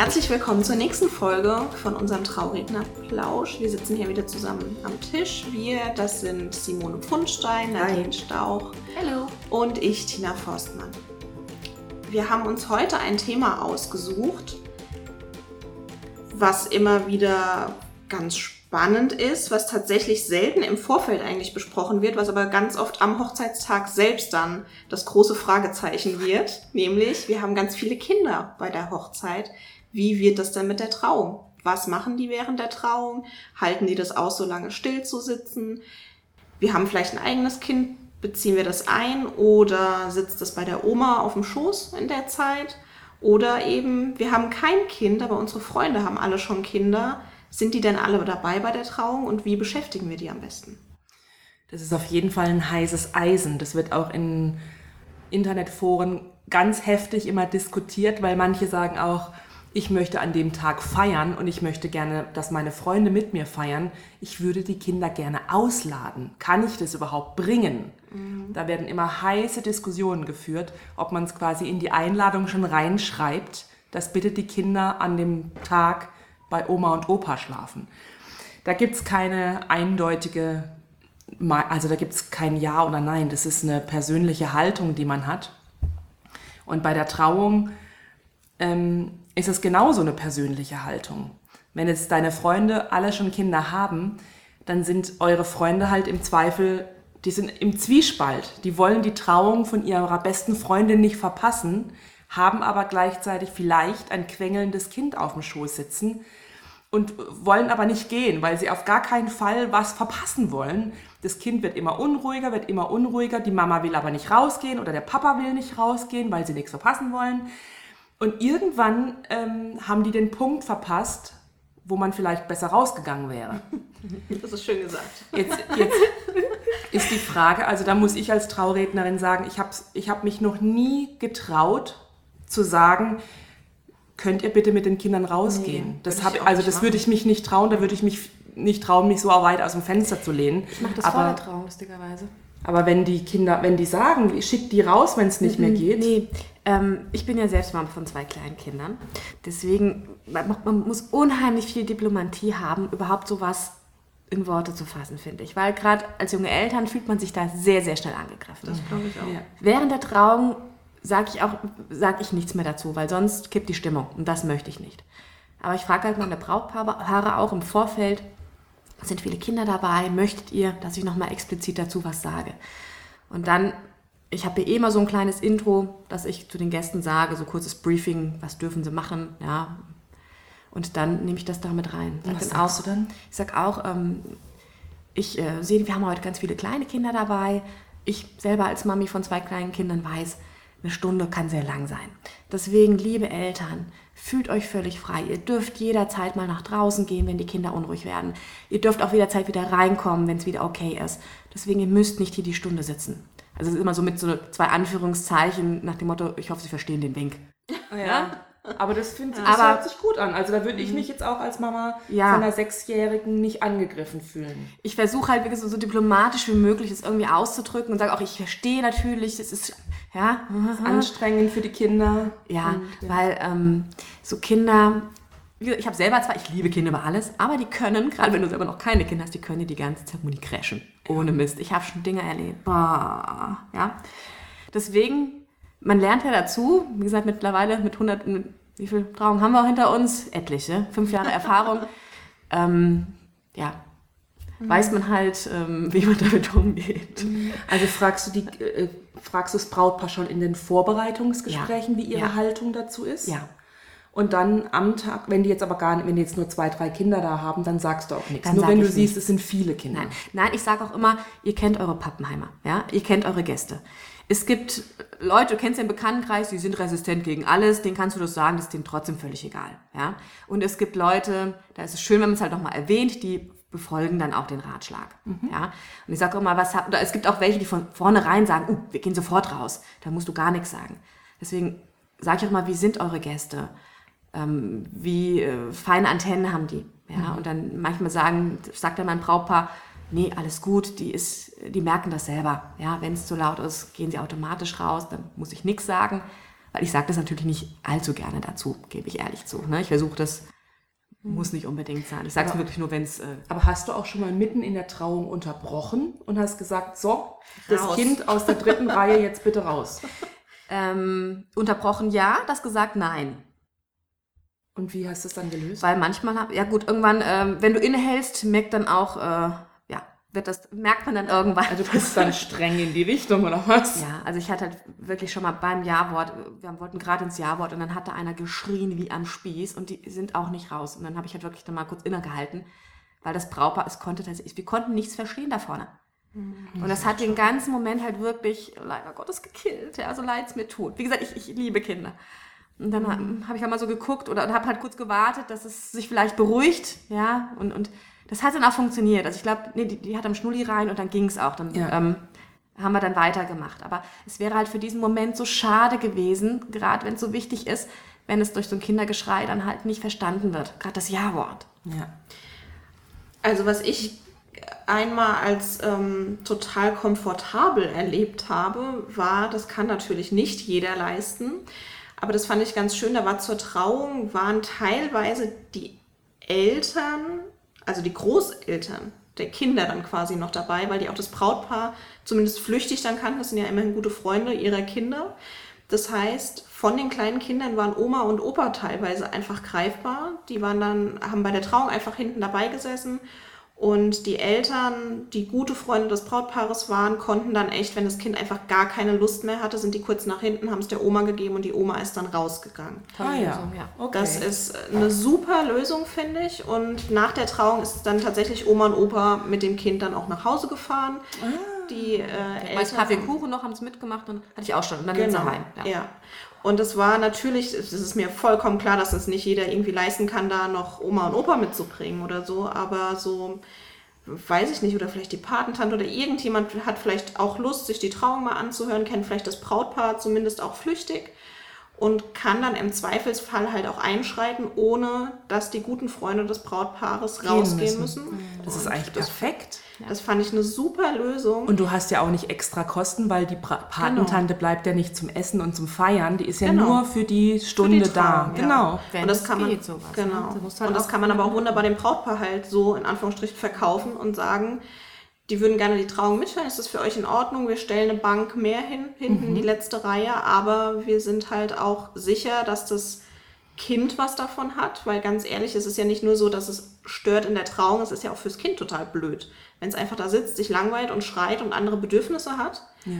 Herzlich willkommen zur nächsten Folge von unserem Trauredner Plausch. Wir sitzen hier wieder zusammen am Tisch. Wir, das sind Simone Pfundstein, Nadine Stauch Hallo. und ich, Tina Forstmann. Wir haben uns heute ein Thema ausgesucht, was immer wieder ganz spannend ist, was tatsächlich selten im Vorfeld eigentlich besprochen wird, was aber ganz oft am Hochzeitstag selbst dann das große Fragezeichen wird. Nämlich, wir haben ganz viele Kinder bei der Hochzeit. Wie wird das denn mit der Trauung? Was machen die während der Trauung? Halten die das aus, so lange still zu sitzen? Wir haben vielleicht ein eigenes Kind, beziehen wir das ein oder sitzt das bei der Oma auf dem Schoß in der Zeit? Oder eben, wir haben kein Kind, aber unsere Freunde haben alle schon Kinder. Sind die denn alle dabei bei der Trauung und wie beschäftigen wir die am besten? Das ist auf jeden Fall ein heißes Eisen. Das wird auch in Internetforen ganz heftig immer diskutiert, weil manche sagen auch, ich möchte an dem Tag feiern und ich möchte gerne, dass meine Freunde mit mir feiern. Ich würde die Kinder gerne ausladen. Kann ich das überhaupt bringen? Mhm. Da werden immer heiße Diskussionen geführt, ob man es quasi in die Einladung schon reinschreibt, dass bitte die Kinder an dem Tag bei Oma und Opa schlafen. Da gibt es keine eindeutige, also da gibt es kein Ja oder Nein. Das ist eine persönliche Haltung, die man hat. Und bei der Trauung ähm, ist es genauso eine persönliche Haltung. Wenn jetzt deine Freunde alle schon Kinder haben, dann sind eure Freunde halt im Zweifel, die sind im Zwiespalt. Die wollen die Trauung von ihrer besten Freundin nicht verpassen, haben aber gleichzeitig vielleicht ein quengelndes Kind auf dem Schoß sitzen und wollen aber nicht gehen, weil sie auf gar keinen Fall was verpassen wollen. Das Kind wird immer unruhiger, wird immer unruhiger, die Mama will aber nicht rausgehen oder der Papa will nicht rausgehen, weil sie nichts verpassen wollen. Und irgendwann ähm, haben die den Punkt verpasst, wo man vielleicht besser rausgegangen wäre. Das ist schön gesagt. Jetzt, jetzt ist die Frage, also da muss ich als Traurednerin sagen, ich habe ich hab mich noch nie getraut zu sagen, könnt ihr bitte mit den Kindern rausgehen? Nee, das hab, also das würde ich mich nicht trauen, da würde ich mich nicht trauen, mich so weit aus dem Fenster zu lehnen. Ich mache das aber, vor der Trauung, lustigerweise. Aber wenn die Kinder, wenn die sagen, schickt die raus, wenn es nicht mehr geht. Nee, ähm, ich bin ja selbst Mama von zwei kleinen Kindern. Deswegen, man, man muss unheimlich viel Diplomatie haben, überhaupt sowas in Worte zu fassen, finde ich. Weil gerade als junge Eltern fühlt man sich da sehr, sehr schnell angegriffen. Das glaube ich auch. Ja. Während der Trauung sage ich auch, sage ich nichts mehr dazu, weil sonst kippt die Stimmung und das möchte ich nicht. Aber ich frage halt meine Brautpaare auch im Vorfeld, sind viele Kinder dabei, möchtet ihr, dass ich nochmal explizit dazu was sage? Und dann, ich habe hier eh immer so ein kleines Intro, dass ich zu den Gästen sage, so kurzes Briefing, was dürfen sie machen, ja. Und dann nehme ich das da mit rein. Sag was sagst auch, du dann? Ich sage auch, ähm, ich äh, sehe, wir haben heute ganz viele kleine Kinder dabei. Ich selber als Mami von zwei kleinen Kindern weiß, eine Stunde kann sehr lang sein. Deswegen, liebe Eltern, fühlt euch völlig frei. Ihr dürft jederzeit mal nach draußen gehen, wenn die Kinder unruhig werden. Ihr dürft auch jederzeit wieder reinkommen, wenn es wieder okay ist. Deswegen, ihr müsst nicht hier die Stunde sitzen. Also es ist immer so mit so zwei Anführungszeichen nach dem Motto, ich hoffe, Sie verstehen den Wink. Ja. ja? Aber das, find, das Aber, hört sich gut an. Also da würde ich mhm. mich jetzt auch als Mama ja. von einer Sechsjährigen nicht angegriffen fühlen. Ich versuche halt wirklich so, so, diplomatisch wie möglich das irgendwie auszudrücken und sage auch, ich verstehe natürlich, es ist ja ist anstrengend für die Kinder. Ja, und, ja. weil ähm, so Kinder, ich habe selber zwar, ich liebe Kinder über alles, aber die können, gerade wenn du selber noch keine Kinder hast, die können dir die ganze Zeit Muni crashen. Ohne Mist. Ich habe schon Dinge erlebt. Boah, ja. Deswegen man lernt ja dazu, wie gesagt, mittlerweile mit 100, wie viele Trauungen haben wir auch hinter uns? Etliche, fünf Jahre Erfahrung. ähm, ja, mhm. weiß man halt, ähm, wie man damit umgeht. Also fragst du die, äh, fragst du das Brautpaar schon in den Vorbereitungsgesprächen, ja. wie ihre ja. Haltung dazu ist? Ja. Und dann am Tag, wenn die jetzt aber gar nicht, wenn die jetzt nur zwei, drei Kinder da haben, dann sagst du auch nichts. Dann nur wenn du siehst, es sind viele Kinder. Nein, Nein ich sage auch immer, ihr kennt eure Pappenheimer, ja, ihr kennt eure Gäste. Es gibt Leute, du kennst den Bekanntenkreis, die sind resistent gegen alles, denen kannst du das sagen, das ist denen trotzdem völlig egal. Ja? Und es gibt Leute, da ist es schön, wenn man es halt nochmal erwähnt, die befolgen dann auch den Ratschlag. Mhm. Ja? Und ich sage immer, was oder es gibt auch welche, die von vornherein sagen, uh, wir gehen sofort raus, da musst du gar nichts sagen. Deswegen sage ich auch mal, wie sind eure Gäste? Ähm, wie äh, feine Antennen haben die? Ja? Mhm. Und dann manchmal sagen, sagt dann mein Brautpaar, nee, alles gut, die, ist, die merken das selber. Ja, wenn es zu laut ist, gehen sie automatisch raus, dann muss ich nichts sagen. Weil ich sage das natürlich nicht allzu gerne dazu, gebe ich ehrlich zu. Ne? Ich versuche das, muss nicht unbedingt sein. Ich sage es wirklich nur, wenn es... Äh, Aber hast du auch schon mal mitten in der Trauung unterbrochen und hast gesagt, so, das Raus. Kind aus der dritten Reihe jetzt bitte raus? ähm, unterbrochen ja, das gesagt nein. Und wie hast du es dann gelöst? Weil manchmal, hab- ja gut, irgendwann, ähm, wenn du innehältst, merkt dann auch, äh, ja, wird das, merkt man dann irgendwann. Also du bist dann streng in die Richtung, oder was? Ja, also ich hatte halt wirklich schon mal beim Ja-Wort, wir wollten gerade ins Ja-Wort und dann hatte einer geschrien wie am Spieß und die sind auch nicht raus. Und dann habe ich halt wirklich dann mal kurz innegehalten, weil das Brautpaar, es konnte tatsächlich, wir konnten nichts verstehen da vorne. Und das hat den ganzen Moment halt wirklich, leider Gottes, gekillt, ja, so leid es mir tut. Wie gesagt, ich, ich liebe Kinder. Und dann habe hab ich auch mal so geguckt oder habe halt kurz gewartet, dass es sich vielleicht beruhigt, ja, und, und das hat dann auch funktioniert. Also ich glaube, nee, die, die hat am Schnulli rein und dann ging es auch. Dann Ja. ähm, haben wir dann weitergemacht. Aber es wäre halt für diesen Moment so schade gewesen, gerade wenn es so wichtig ist, wenn es durch so ein Kindergeschrei dann halt nicht verstanden wird. Gerade das Ja-Wort. Ja. Also was ich einmal als ähm, total komfortabel erlebt habe, war, das kann natürlich nicht jeder leisten, aber das fand ich ganz schön, da war zur Trauung, waren teilweise die Eltern, also die Großeltern der Kinder dann quasi noch dabei, weil die auch das Brautpaar zumindest flüchtig dann kannten, das sind ja immerhin gute Freunde ihrer Kinder. Das heißt, von den kleinen Kindern waren Oma und Opa teilweise einfach greifbar. Die waren dann, haben bei der Trauung einfach hinten dabei gesessen. Und die Eltern, die gute Freunde des Brautpaares waren, konnten dann echt, wenn das Kind einfach gar keine Lust mehr hatte, sind die kurz nach hinten, haben es der Oma gegeben und die Oma ist dann rausgegangen. Ah ja. Lösung, ja. Okay. Das ist eine super Lösung, finde ich. Und nach der Trauung ist dann tatsächlich Oma und Opa mit dem Kind dann auch nach Hause gefahren. Die äh, Als Eltern Kaffee haben- Kuchen noch haben es mitgemacht, dann hatte ich auch schon. Und dann genau. Sie heim. ja. Und es war natürlich, es ist mir vollkommen klar, dass es nicht jeder irgendwie leisten kann, da noch Oma und Opa mitzubringen oder so, aber so, weiß ich nicht, oder vielleicht die Patentante oder irgendjemand hat vielleicht auch Lust, sich die Trauung mal anzuhören, kennt vielleicht das Brautpaar zumindest auch flüchtig und kann dann im Zweifelsfall halt auch einschreiten, ohne dass die guten Freunde des Brautpaares rausgehen müssen. müssen. Das ist Und eigentlich das, perfekt. das fand ich eine super Lösung. Und du hast ja auch nicht extra Kosten, weil die Pra- Patentante bleibt ja nicht zum Essen und zum Feiern, die ist ja Genau. nur für die Stunde Trauung, da. ja. Genau. Wenn und das kann man, sowas, ne? genau. Du halt und das auch- kann man aber auch wunderbar dem Brautpaar halt so in Anführungsstrichen verkaufen und sagen, die würden gerne die Trauung mithören, ist das für euch in Ordnung? Wir stellen eine Bank mehr hin, hinten Mhm. in die letzte Reihe, aber wir sind halt auch sicher, dass das Kind was davon hat, weil ganz ehrlich, es ist ja nicht nur so, dass es stört in der Trauung, es ist ja auch fürs Kind total blöd. Wenn es einfach da sitzt, sich langweilt und schreit und andere Bedürfnisse hat. Ja.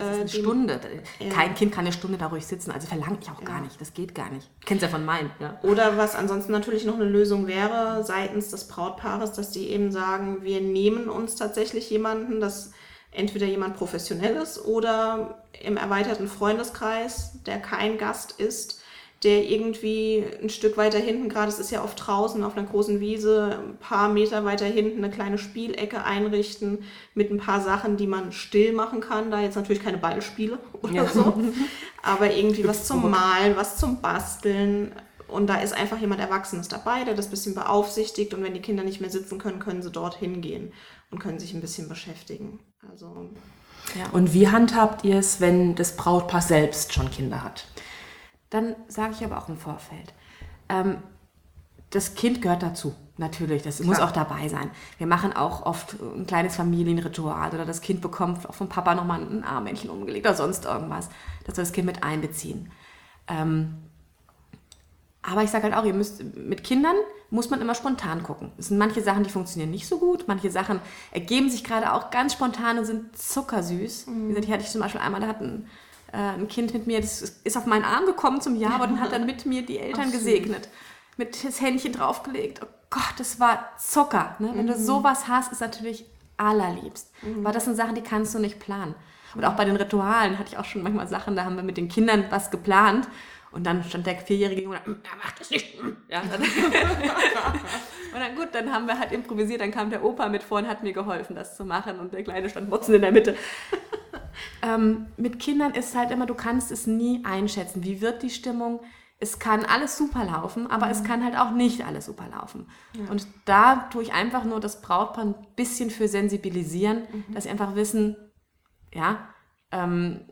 Das ist Äh, eine die- Stunde. Ja. Kein Kind kann eine Stunde da ruhig sitzen. Also verlange ich auch gar nicht. Das geht gar nicht. Kennst ja von meinen. Ja. Oder was ansonsten natürlich noch eine Lösung wäre seitens des Brautpaares, dass die eben sagen, wir nehmen uns tatsächlich jemanden, das entweder jemand professionelles oder im erweiterten Freundeskreis, der kein Gast ist, der irgendwie ein Stück weiter hinten, gerade es ist ja oft draußen auf einer großen Wiese, ein paar Meter weiter hinten eine kleine Spielecke einrichten mit ein paar Sachen, die man still machen kann. Da jetzt natürlich keine Ballspiele oder Ja. so, aber irgendwie was zum Malen, was zum Basteln. Und da ist einfach jemand Erwachsenes dabei, der das ein bisschen beaufsichtigt. Und wenn die Kinder nicht mehr sitzen können, können sie dorthin gehen und können sich ein bisschen beschäftigen. Also Und wie handhabt ihr es, wenn das Brautpaar selbst schon Kinder hat? Dann sage ich aber auch im Vorfeld. Ähm, das Kind gehört dazu, natürlich. Das muss auch dabei sein. Wir machen auch oft ein kleines Familienritual oder das Kind bekommt auch vom Papa nochmal ein Armmännchen umgelegt oder sonst irgendwas, dass wir das Kind mit einbeziehen. Ähm, aber ich sage halt auch, ihr müsst mit Kindern muss man immer spontan gucken. Es sind manche Sachen, die funktionieren nicht so gut. Manche Sachen ergeben sich gerade auch ganz spontan und sind zuckersüß. Wie gesagt, die hatte ich zum Beispiel einmal, da hat ein, äh, ein Kind mit mir, das ist auf meinen Arm gekommen zum Jahr und hat dann mit mir die Eltern gesegnet. Mit das Händchen draufgelegt. Oh Gott, das war Zucker. Ne? Wenn du sowas hast, ist natürlich allerliebst. Aber das sind Sachen, die kannst du nicht planen. Und auch bei den Ritualen hatte ich auch schon manchmal Sachen, da haben wir mit den Kindern was geplant. Und dann stand der vierjährige Junge, da, "Mm, er macht das nicht. mm." Ja, dann und dann gut, dann haben wir halt improvisiert, dann kam der Opa mit vor und hat mir geholfen, das zu machen. Und der Kleine stand motzend in der Mitte. Ähm, mit Kindern ist halt immer, du kannst es nie einschätzen. Wie wird die Stimmung? Es kann alles super laufen, aber es kann halt auch nicht alles super laufen. Und da tue ich einfach nur das Brautpaar ein bisschen für sensibilisieren, dass sie einfach wissen, ja, ähm,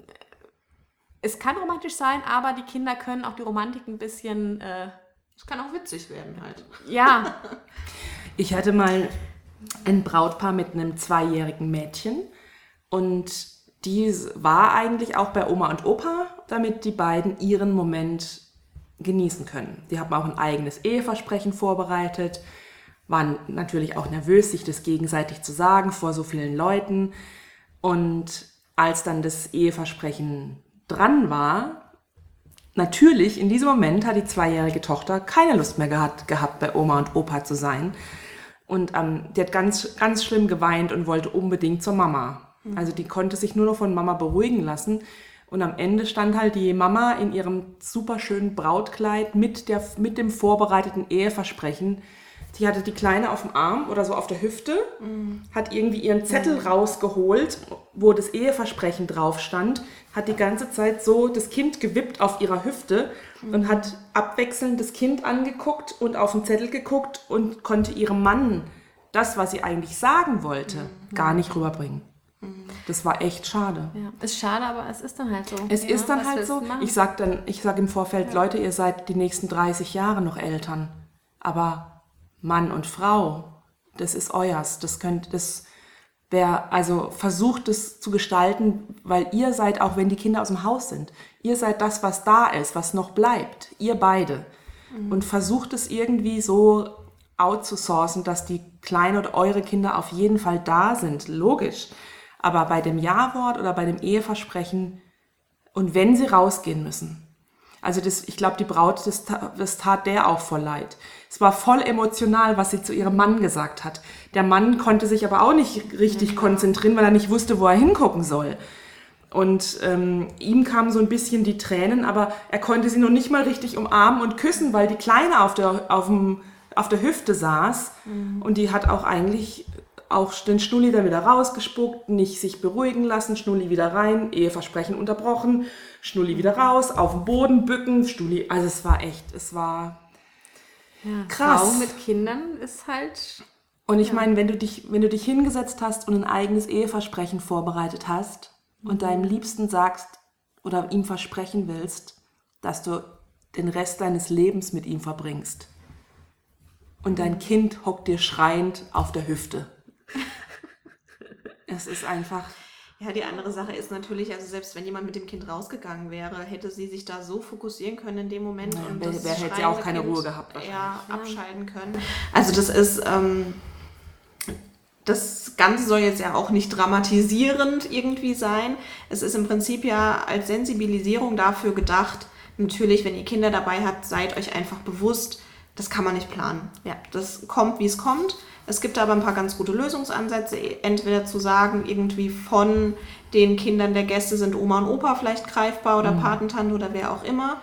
es kann romantisch sein, aber die Kinder können auch die Romantik ein bisschen, äh, Es kann auch witzig werden halt. ja, Ich hatte mal ein Brautpaar mit einem zweijährigen Mädchen und die war eigentlich auch bei Oma und Opa, damit die beiden ihren Moment genießen können. Die haben auch ein eigenes Eheversprechen vorbereitet, waren natürlich auch nervös, sich das gegenseitig zu sagen vor so vielen Leuten. Und als dann das Eheversprechen dran war, natürlich in diesem Moment hat die zweijährige Tochter keine Lust mehr gehabt, gehabt bei Oma und Opa zu sein. Und ähm, die hat ganz, ganz schlimm geweint und wollte unbedingt zur Mama. Also die konnte sich nur noch von Mama beruhigen lassen. Und am Ende stand halt die Mama in ihrem superschönen Brautkleid mit, der, mit dem vorbereiteten Eheversprechen. Die hatte die Kleine auf dem Arm oder so auf der Hüfte, hat irgendwie ihren Zettel rausgeholt, wo das Eheversprechen drauf stand, hat die ganze Zeit so das Kind gewippt auf ihrer Hüfte und hat abwechselnd das Kind angeguckt und auf den Zettel geguckt und konnte ihrem Mann das, was sie eigentlich sagen wollte, gar nicht rüberbringen. Das war echt schade. ja. Ist schade, aber es ist dann halt so. Es ja, ist dann halt so. Ich sag dann, ich sag im Vorfeld, Leute, ihr seid die nächsten 30 Jahre noch Eltern. Aber Mann und Frau, das ist euers. Das könnt, das wäre, also versucht es zu gestalten, weil ihr seid, auch wenn die Kinder aus dem Haus sind, ihr seid das, was da ist, was noch bleibt. Ihr beide. Und versucht es irgendwie so outzusourcen, dass die kleinen oder eure Kinder auf jeden Fall da sind. Logisch. Aber bei dem Ja-Wort oder bei dem Eheversprechen und wenn sie rausgehen müssen. Also das, ich glaube, die Braut, das, das tat der auch voll leid. Es war voll emotional, was sie zu ihrem Mann gesagt hat. Der Mann konnte sich aber auch nicht richtig konzentrieren, weil er nicht wusste, wo er hingucken soll. Und ähm, ihm kamen so ein bisschen die Tränen, aber er konnte sie noch nicht mal richtig umarmen und küssen, weil die Kleine auf der, auf dem, auf der Hüfte saß. Und die hat auch eigentlich auch den Schnulli dann wieder rausgespuckt, nicht sich beruhigen lassen, Schnulli wieder rein, Eheversprechen unterbrochen, Schnulli wieder raus, auf den Boden bücken, Schnulli, also es war echt, es war ja, krass. Frau mit Kindern ist halt. Und ich meine, wenn du dich, wenn du dich hingesetzt hast und ein eigenes Eheversprechen vorbereitet hast und deinem Liebsten sagst oder ihm versprechen willst, dass du den Rest deines Lebens mit ihm verbringst. Und dein Kind hockt dir schreiend auf der Hüfte. Es ist einfach. Ja, die andere Sache ist natürlich, also selbst wenn jemand mit dem Kind rausgegangen wäre, hätte sie sich da so fokussieren können in dem Moment Naja, und wer- wer hätte ja auch keine Kind Ruhe gehabt. Ja, abschalten können. Also das ist, ähm, das Ganze soll jetzt ja auch nicht dramatisierend irgendwie sein. Es ist im Prinzip ja als Sensibilisierung dafür gedacht. Natürlich, wenn ihr Kinder dabei habt, seid euch einfach bewusst, das kann man nicht planen. Ja, das kommt, wie es kommt. Es gibt aber ein paar ganz gute Lösungsansätze. Entweder zu sagen, irgendwie von den Kindern der Gäste sind Oma und Opa vielleicht greifbar oder Patentante oder wer auch immer.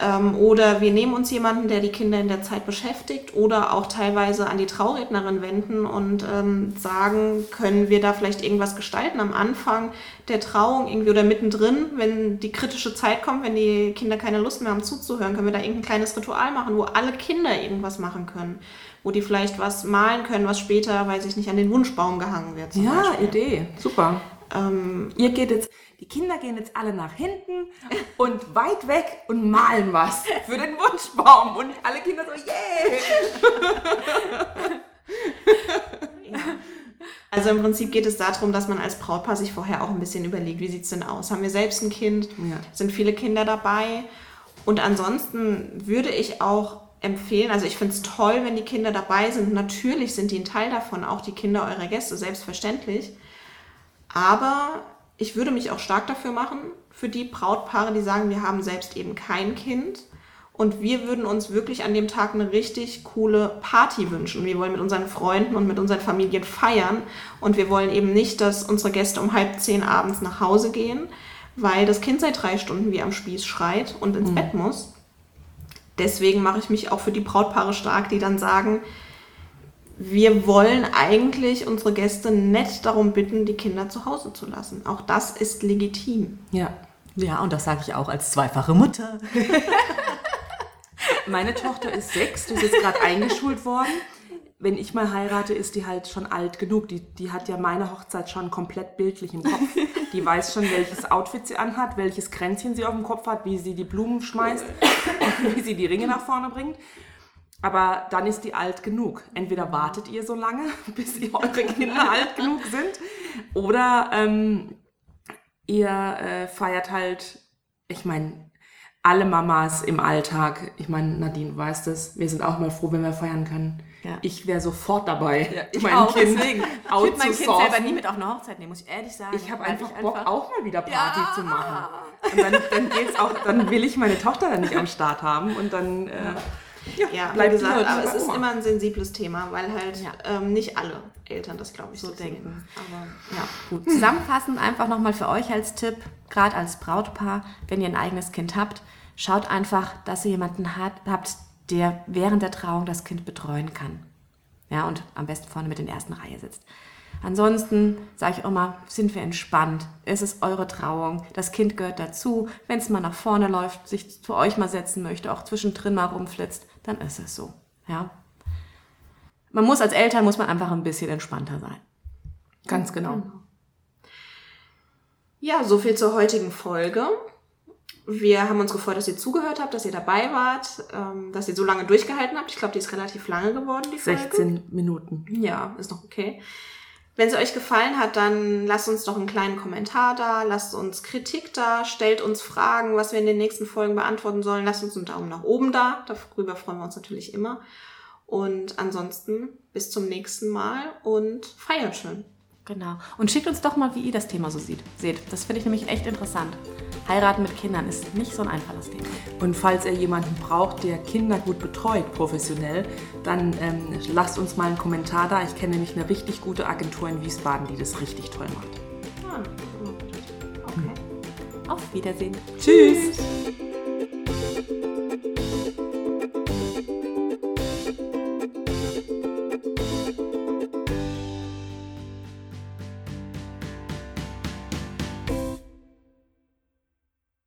Ähm, oder wir nehmen uns jemanden, der die Kinder in der Zeit beschäftigt oder auch teilweise an die Traurednerin wenden und ähm, sagen, können wir da vielleicht irgendwas gestalten am Anfang der Trauung irgendwie oder mittendrin, wenn die kritische Zeit kommt, wenn die Kinder keine Lust mehr haben zuzuhören, können wir da irgendein kleines Ritual machen, wo alle Kinder irgendwas machen können. Wo die vielleicht was malen können, was später, weiß ich nicht, an den Wunschbaum gehangen wird. Ja, Beispiel. Idee. Super. Ähm, Ihr geht jetzt, die Kinder gehen jetzt alle nach hinten und weit weg und malen was für den Wunschbaum. Und alle Kinder so, yeah! Also im Prinzip geht es darum, dass man als Brautpaar sich vorher auch ein bisschen überlegt, wie sieht's denn aus? Haben wir selbst ein Kind? Ja. Sind viele Kinder dabei? Und ansonsten würde ich auch empfehlen, also ich finde es toll, wenn die Kinder dabei sind. Natürlich sind die ein Teil davon, auch die Kinder eurer Gäste, selbstverständlich. Aber ich würde mich auch stark dafür machen, für die Brautpaare, die sagen, wir haben selbst eben kein Kind. Und wir würden uns wirklich an dem Tag eine richtig coole Party wünschen. Wir wollen mit unseren Freunden und mit unseren Familien feiern. Und wir wollen eben nicht, dass unsere Gäste um halb zehn abends nach Hause gehen, weil das Kind seit drei Stunden wie am Spieß schreit und ins Bett muss. Deswegen mache ich mich auch für die Brautpaare stark, die dann sagen, wir wollen eigentlich unsere Gäste nett darum bitten, die Kinder zu Hause zu lassen. Auch das ist legitim. Ja. Ja, und das sage ich auch als zweifache Mutter. Meine Tochter ist sechs, die ist jetzt gerade eingeschult worden. Wenn ich mal heirate, ist die halt schon alt genug. Die, die hat ja meine Hochzeit schon komplett bildlich im Kopf. Die weiß schon, welches Outfit sie anhat, welches Kränzchen sie auf dem Kopf hat, wie sie die Blumen schmeißt und wie sie die Ringe nach vorne bringt. Aber dann ist die alt genug. Entweder wartet ihr so lange, bis ihr eure Kinder alt genug sind, oder ähm, ihr äh, feiert halt, ich meine, alle Mamas im Alltag, ich meine, Nadine, du weißt es, wir sind auch mal froh, wenn wir feiern können. Ja. Ich wäre sofort dabei, Ja, ich mein auch, Kind deswegen. Ich würde mein Kind selber nie mit auf eine Hochzeit nehmen, muss ich ehrlich sagen. Ich habe einfach Bock, auch mal wieder Party Ja. zu machen. Und dann, dann geht's auch, dann will ich meine Tochter dann nicht am Start haben und dann äh, ja, Ja, bleibt gesagt, aber es ist immer ein sensibles Thema, weil halt Ja. ähm, nicht alle Eltern das, glaube ich, so, denken. Aber ja. Gut, zusammenfassend einfach nochmal für euch als Tipp, gerade als Brautpaar, wenn ihr ein eigenes Kind habt, schaut einfach, dass ihr jemanden habt, der während der Trauung das Kind betreuen kann. Ja, und am besten vorne mit in der ersten Reihe sitzt. Ansonsten sage ich immer, sind wir entspannt. Es ist eure Trauung. Das Kind gehört dazu. Wenn es mal nach vorne läuft, sich zu euch mal setzen möchte, auch zwischendrin mal rumflitzt, dann ist es so. Ja. Man muss als Eltern muss man einfach ein bisschen entspannter sein. Ganz genau. Ja, so viel zur heutigen Folge. Wir haben uns gefreut, dass ihr zugehört habt, dass ihr dabei wart, ähm, dass ihr so lange durchgehalten habt. Ich glaube, die ist relativ lange geworden, die Folge. 16 Minuten. Ja, ist noch okay. Wenn sie euch gefallen hat, dann lasst uns doch einen kleinen Kommentar da, lasst uns Kritik da, stellt uns Fragen, was wir in den nächsten Folgen beantworten sollen. Lasst uns einen Daumen nach oben da. Darüber freuen wir uns natürlich immer. Und ansonsten bis zum nächsten Mal und feiert schön. Genau. Und schickt uns doch mal, wie ihr das Thema so sieht. seht. Das finde ich nämlich echt interessant. Heiraten mit Kindern ist nicht so ein einfaches Thema. Und falls ihr jemanden braucht, der Kinder gut betreut, professionell, dann ähm, lasst uns mal einen Kommentar da. Ich kenne nämlich eine richtig gute Agentur in Wiesbaden, die das richtig toll macht. Ah, okay. Auf Wiedersehen. Tschüss.